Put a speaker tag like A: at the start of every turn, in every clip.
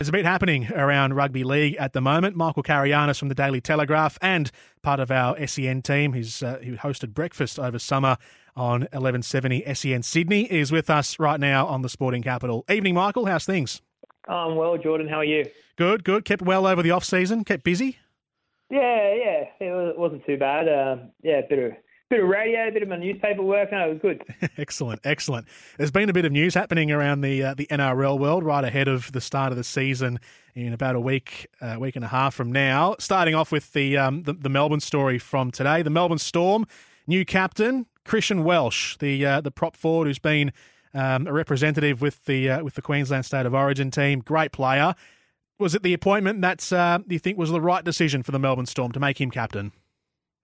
A: There's a bit happening around rugby league at the moment. Michael Carayannis from the Daily Telegraph and part of our SEN team, he's uh, he hosted breakfast over summer on 1170 SEN Sydney, is with us right now on the Sporting Capital. Evening, Michael. How's things?
B: Um, well, Jordan, how are you?
A: Good, good. Kept well over the off season. Kept busy.
B: Yeah, yeah, it wasn't too bad. Um, yeah, bit of bit of radio, a bit of my newspaper work. No, it was good.
A: excellent, excellent. There's been a bit of news happening around the uh, the NRL world right ahead of the start of the season in about a week, uh, week and a half from now. Starting off with the, um, the, the Melbourne story from today, the Melbourne Storm new captain Christian Welch, the uh, the prop forward who's been um, a representative with the uh, with the Queensland State of Origin team, great player. Was it the appointment that uh, you think was the right decision for the Melbourne Storm to make him captain?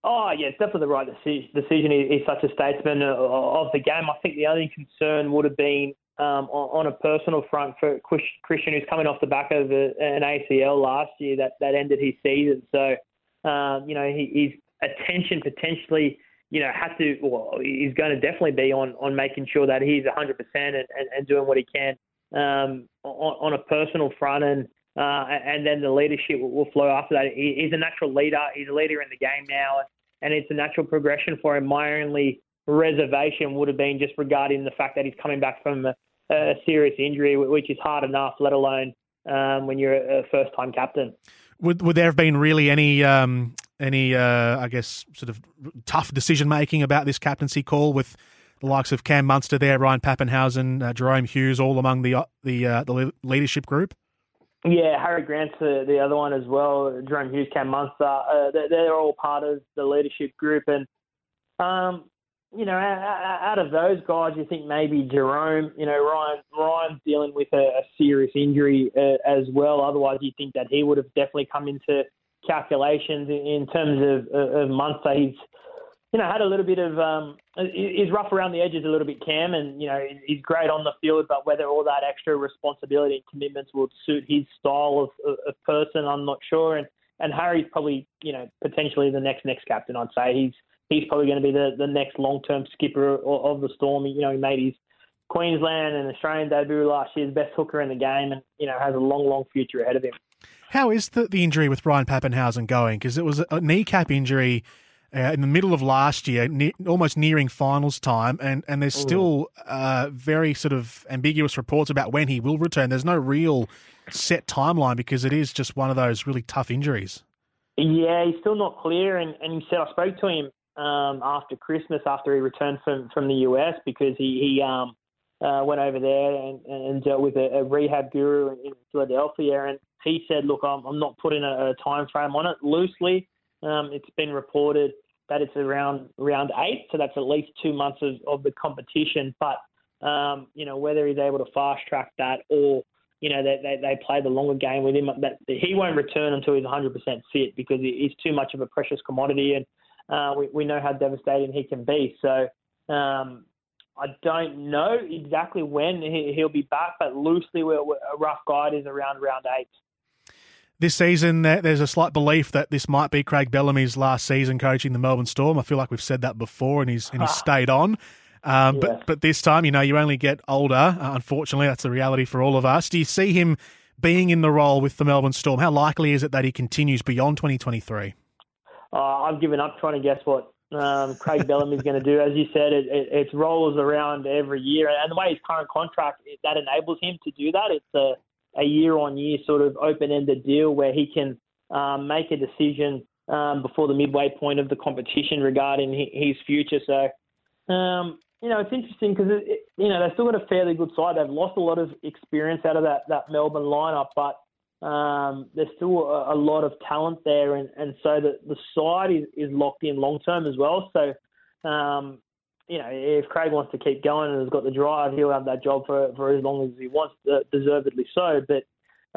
B: Oh, yeah, it's definitely the right decision. He's such a statesman uh, of the game. I think the only concern would have been um, on, a personal front for Christian, who's coming off the back of an ACL last year that, that ended his season. So, um, you know, his attention potentially, you know, had to, well, he's going to definitely be on, on making sure that he's 100% and, and, and doing what he can um, on, on a personal front. And, uh, and then the leadership will, flow after that. He, he's a natural leader. He's a leader in the game now and it's a natural progression for him. My only reservation would have been just regarding the fact that he's coming back from a, a serious injury, which is hard enough, let alone um, when you're a first-time captain.
A: Would would there have been really any um, any uh, I guess sort of tough decision making about this captaincy call with the likes of Cam Munster there, Ryan Papenhuyzen, uh, Jahrome Hughes, all among the uh, the uh, the leadership group?
B: Yeah, Harry Grant's the, the other one as well. Jahrome Hughes, Cam Munster. Uh, they're, they're, all part of the leadership group. And, um, you know, out of those guys, you think maybe Jerome, you know, Ryan Ryan's dealing with a, a serious injury uh, as well. Otherwise, you think that he would have definitely come into calculations in, in terms of, of Munster. He's you know, had a little bit of um, is rough around the edges a little bit, Cam, and you know he's great on the field, but whether all that extra responsibility and commitments will suit his style of, of person, I'm not sure. And and Harry's probably you know potentially the next next captain. I'd say he's he's probably going to be the, the next long term skipper of the Storm. You know, he made his Queensland and Australian debut last year, best hooker in the game, and you know has a long long future ahead of him.
A: How is the, the injury with Ryan Papenhuyzen going? Because it was a kneecap injury uh, in the middle of last year, ne- almost nearing finals time, and, and there's still uh, very sort of ambiguous reports about when he will return. There's no real set timeline because it is just one of those really tough injuries.
B: Yeah, he's still not clear, and, and he said I spoke to him um, after Christmas, after he returned from from the US, because he he um, uh, went over there and, and dealt with a, a rehab guru in, in, Philadelphia, and he said, "Look, I'm, I'm not putting a, a time frame on it loosely." Um, it's been reported that it's around round eight, so that's at least two months of, of the competition. But um, you know whether he's able to fast track that or you know they, they, they play the longer game with him, that he won't return until he's 100% fit because he's too much of a precious commodity, and uh, we we know how devastating he can be. So. Um, I don't know exactly when he'll be back, but loosely, a rough guide is around round eight
A: this season, there's a slight belief that this might be Craig Bellamy's last season coaching the Melbourne Storm. I feel like we've said that before, and he's and he's stayed on. Um, But but this time, you know, you only get older. Uh, unfortunately, that's the reality for all of us. Do you see him being in the role with the Melbourne Storm? How likely is it that he continues beyond 2023?
B: Uh, I've given up trying to guess what um, Craig Bellamy's going to do. As you said, it, it, it, rolls around every year, and the way his current contract that enables him to do that, it's a a year on year sort of open ended deal where he can um, make a decision um, before the midway point of the competition regarding his future. So, um, you know, it's interesting because, it, you know, they've still got a fairly good side. They've lost a lot of experience out of that, that Melbourne lineup, but um, there's still a, a, lot of talent there. And, and so the, the side is, is locked in long term as well. So, um, you know, if Craig wants to keep going and has got the drive, he'll have that job for for as long as he wants, uh, deservedly so. But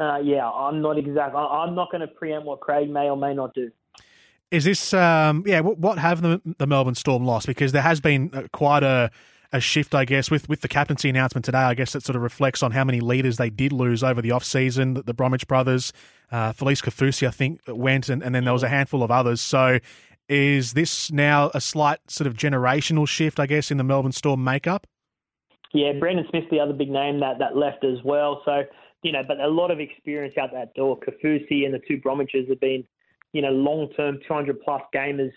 B: uh, yeah, I'm not exact. I'm not going to preempt what Craig may or may not do.
A: Is this, um, yeah, what have the, the Melbourne Storm lost? Because there has been uh, quite a, a shift, I guess, with, with the captaincy announcement today. I guess that sort of reflects on how many leaders they did lose over the off season. The, the Bromwich brothers, uh, Felise Kaufusi, I think, went, and, and then there was a handful of others. So is this now a slight sort of generational shift, I guess, in the Melbourne Storm makeup?
B: Yeah, Brandon Smith's the other big name that, that left as well. So, you know, but a lot of experience out that door. Kaufusi and the two Bromwiches have been you know, long-term 200 plus gamers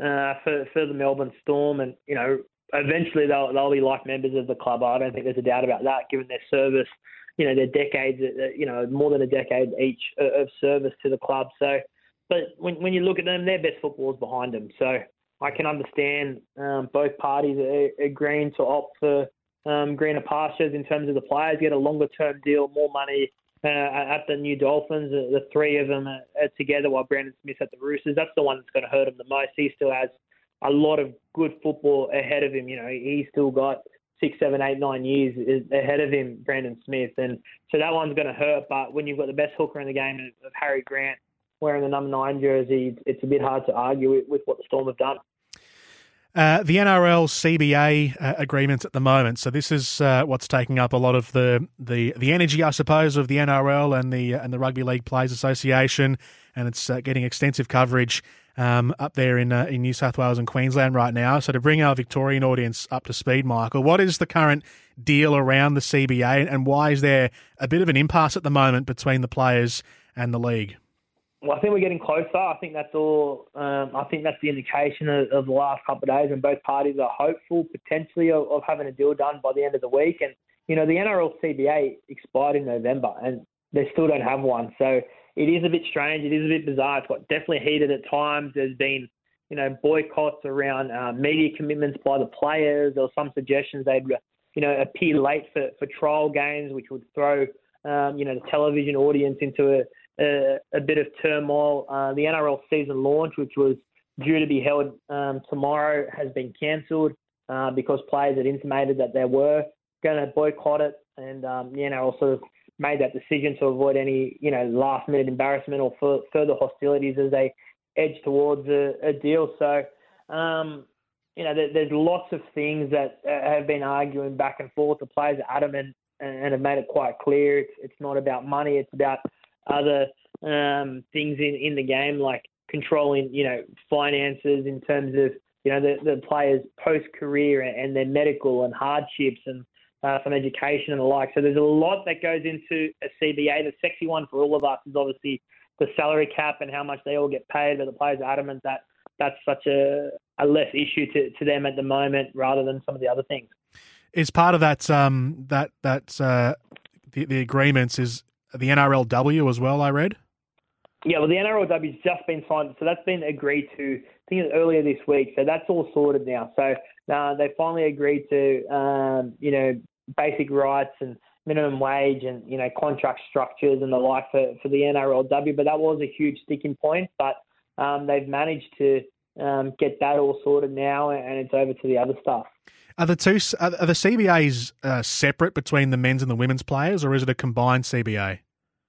B: uh, for for the Melbourne Storm, and you know, eventually they'll they'll be like members of the club. I don't think there's a doubt about that, given their service. You know, their decades, uh, you know, more than a decade each of service to the club. So, but when when you look at them, their best football is behind them. So I can understand um, both parties agreeing to opt for um, greener pastures in terms of the players, get a longer term deal, more money uh, at the New Dolphins. Uh, the three of them are, are together while Brandon Smith at the Roosters. That's the one that's going to hurt him the most. He still has a lot of good football ahead of him. You know, he's still got six, seven, eight, nine years ahead of him, Brandon Smith, and so that one's going to hurt. But when you've got the best hooker in the game of Harry Grant wearing the number nine jersey, it's a bit hard to argue with, what the Storm have done.
A: Uh, the NRL CBA uh, agreements at the moment. So this is uh, what's taking up a lot of the, the, the energy, I suppose, of the NRL and the and the Rugby League Players Association, and it's uh, getting extensive coverage um, up there in uh, in New South Wales and Queensland right now. So to bring our Victorian audience up to speed, Michael, what is the current deal around the CBA, and why is there a bit of an impasse at the moment between the players and the league?
B: Well, I think we're getting closer. I think that's all. Um, I think that's the indication of, of, the last couple of days, and both parties are hopeful potentially of, of, having a deal done by the end of the week. And you know, the NRL CBA expired in November, and they still don't have one. So it is a bit strange. It is a bit bizarre. It's got definitely heated at times. There's been you know boycotts around uh, media commitments by the players, or some suggestions they'd you know appear late for, for trial games, which would throw um, you know the television audience into a a, bit of turmoil. Uh, the NRL season launch, which was due to be held um, tomorrow, has been cancelled uh, because players had intimated that they were going to boycott it, and um, the NRL sort of made that decision to avoid any, you know, last minute embarrassment or f- further hostilities as they edge towards a, a deal. So, um, you know, there, there's lots of things that uh, have been arguing back and forth. The players are adamant and, have made it quite clear it's not about money, it's about other um, things in, in the game, like controlling, you know, finances in terms of, you know, the, the players' post-career and their medical and hardships and uh, some education and the like. So there's a lot that goes into a CBA. The sexy one for all of us is obviously the salary cap and how much they all get paid, but the players are adamant that that's such a, a less issue to, to them at the moment rather than some of the other things.
A: Is part of that um, that that uh, the, the agreements is the NRLW as well. I read.
B: Yeah, well, the NRLW's just been signed, so that's been agreed to. I think earlier this week, so that's all sorted now. So uh, they finally agreed to, um, you know, basic rights and minimum wage and you know contract structures and the like for, for the NRLW. But that was a huge sticking point. But um, they've managed to um, get that all sorted now, and it's over to the other stuff.
A: Are the two are the CBAs uh, separate between the men's and the women's players, or is it a combined CBA?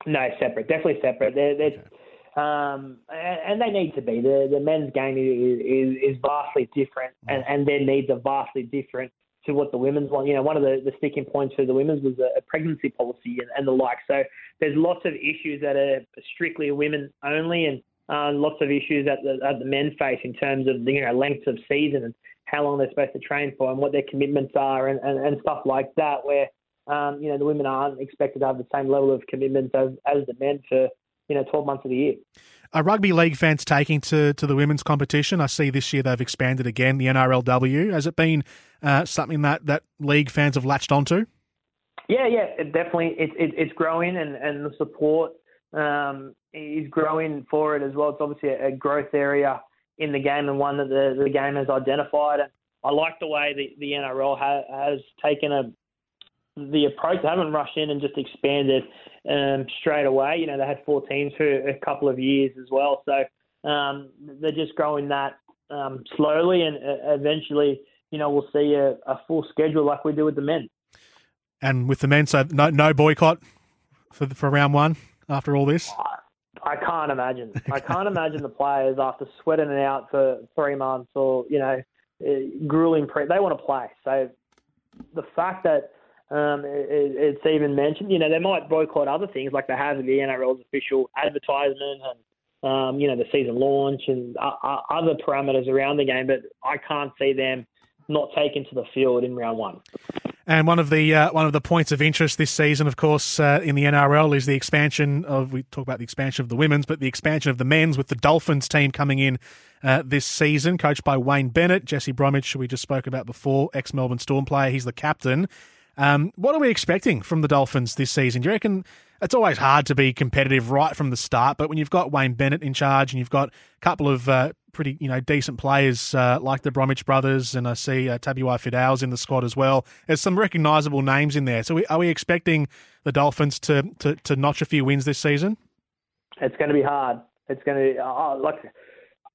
B: No, separate. Definitely separate. They're, they're, um, and, and, they need to be. The, the men's game is, is, is vastly different, mm. and, and their needs are vastly different to what the women's want. You know, one of the, the sticking points for the women's was a, a pregnancy policy and, and, the like. So there's lots of issues that are strictly women only, and uh, lots of issues that the, that the men face in terms of the you know lengths of season and how long they're supposed to train for and what their commitments are and, and, and stuff like that. Where um, you know, the women aren't expected to have the same level of commitment as, as the men for, you know, 12 months of the year.
A: Are rugby league fans taking to, to the women's competition? I see this year they've expanded again, the NRLW. Has it been uh, something that, that league fans have latched onto?
B: Yeah, yeah, it definitely. It, it, it's growing and, and the support um, is growing for it as well. It's obviously a, a growth area in the game and one that the, the game has identified. I like the way the, the NRL ha, has taken a, the approach. They haven't rushed in and just expanded um, straight away. You know, they had four teams for a couple of years as well. So um, they're just growing that um, slowly, and uh, eventually, you know, we'll see a, a, full schedule like we do with the men.
A: And with the men, so no, no boycott for for round one after all this?
B: I, I can't imagine. I can't imagine the players after sweating it out for three months or you know eh, grueling pre. They want to play. So the fact that um, it, it's even mentioned, you know, they might boycott other things like they have the NRL's official advertisement and um, you know, the season launch and uh, uh, other parameters around the game, but I can't see them not taken to the field in round one.
A: And one of the uh, one of the points of interest this season, of course, uh, in the NRL is the expansion of. We talk about the expansion of the women's, but the expansion of the men's with the Dolphins team coming in uh, this season, coached by Wayne Bennett, Jesse Bromwich, who we just spoke about before, ex Melbourne Storm player. He's the captain. Um, what are we expecting from the Dolphins this season? Do you reckon it's always hard to be competitive right from the start, but when you've got Wayne Bennett in charge and you've got a couple of uh, pretty you know decent players uh, like the Bromwich brothers, and I see uh, Tabuai in the squad as well. There's some recognisable names in there. So we, are we expecting the Dolphins to, to, to notch a few wins this season?
B: It's going to be hard. It's going to oh, like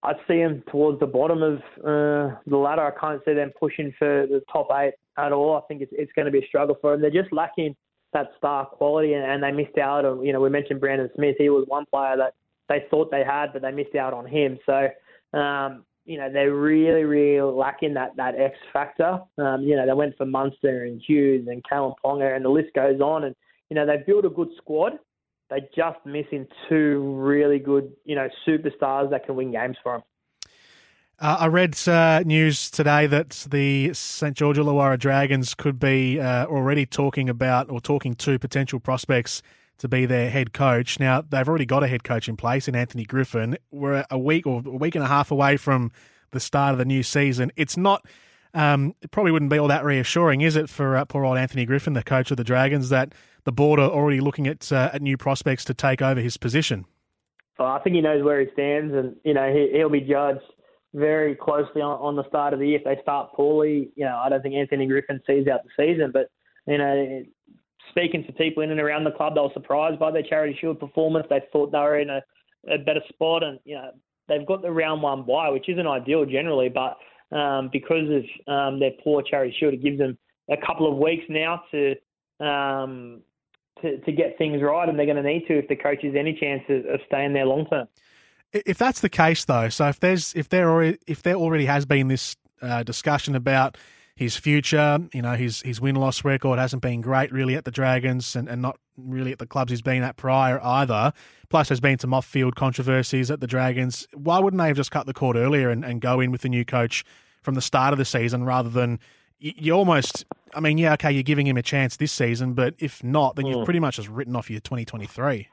B: I see them towards the bottom of uh, the ladder. I can't see them pushing for the top eight at all. I think it's, it's going to be a struggle for them. They're just lacking that star quality, and, and they missed out on. You know, we mentioned Brandon Smith. He was one player that they thought they had, but they missed out on him. So um, you know, they're really, really lacking that, that X factor. Um, you know, they went for Munster and Hughes and Kalyn Ponga and the list goes on. And, you know, they've built a good squad. They're just missing two really good, you know, superstars that can win games for them.
A: Uh, I read uh, news today that the St George Illawarra Dragons could be uh, already talking about or talking to potential prospects to be their head coach. Now they've already got a head coach in place in Anthony Griffin. We're a week or a week and a half away from the start of the new season. It's not. Um, it probably wouldn't be all that reassuring, is it, for uh, poor old Anthony Griffin, the coach of the Dragons, that the board are already looking at uh, at new prospects to take over his position?
B: Well, I think he knows where he stands, and you know he, he'll be judged very closely on, on the start of the year. If they start poorly, you know I don't think Anthony Griffin sees out the season, but you know speaking to people in and around the club, they were surprised by their Charity Shield performance. They thought they were in a, a better spot, and you know they've got the round one bye, which isn't ideal generally, but um, because of um, their poor Charity Shield, it gives them a couple of weeks now to um, to, to get things right, and they're going to need to if the coach has any chance of, of staying there long term.
A: If that's the case, though, so if there's if there already if there already has been this uh, discussion about his future. You know, his his win loss record hasn't been great really at the Dragons and, and not really at the clubs he's been at prior either. Plus, there's been some off field controversies at the Dragons. Why wouldn't they have just cut the cord earlier and, and go in with the new coach from the start of the season rather than you, you almost, I mean, yeah, okay, you're giving him a chance this season, but if not, then you've hmm. pretty much just written off your 2023.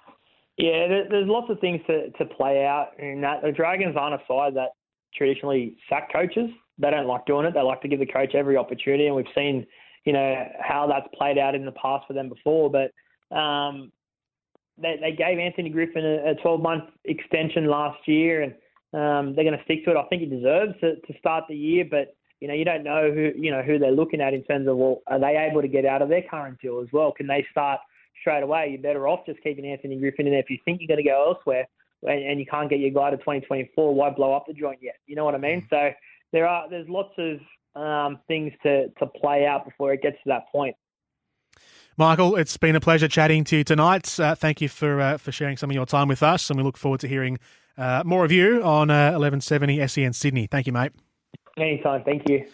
B: Yeah, there's lots of things to, to play out in that. The Dragons aren't a side that traditionally sack coaches they don't like doing it. They like to give the coach every opportunity, and we've seen, you know, how that's played out in the past for them before. But um, they, they gave Anthony Griffin a, a 12-month extension last year, and um, they're going to stick to it. I think he deserves to, to start the year, but you know, you don't know who you know who they're looking at in terms of well, are they able to get out of their current deal as well? Can they start straight away? You're better off just keeping Anthony Griffin in there. If you think you're going to go elsewhere and, and you can't get your guy to 2024, why blow up the joint yet? You know what I mean? So there are there's lots of um, things to to play out before it gets to that point.
A: Michael, it's been a pleasure chatting to you tonight. Uh, thank you for uh, for sharing some of your time with us, and we look forward to hearing uh, more of you on 1170 uh, SEN Sydney. Thank you, mate.
B: Anytime. Thank you.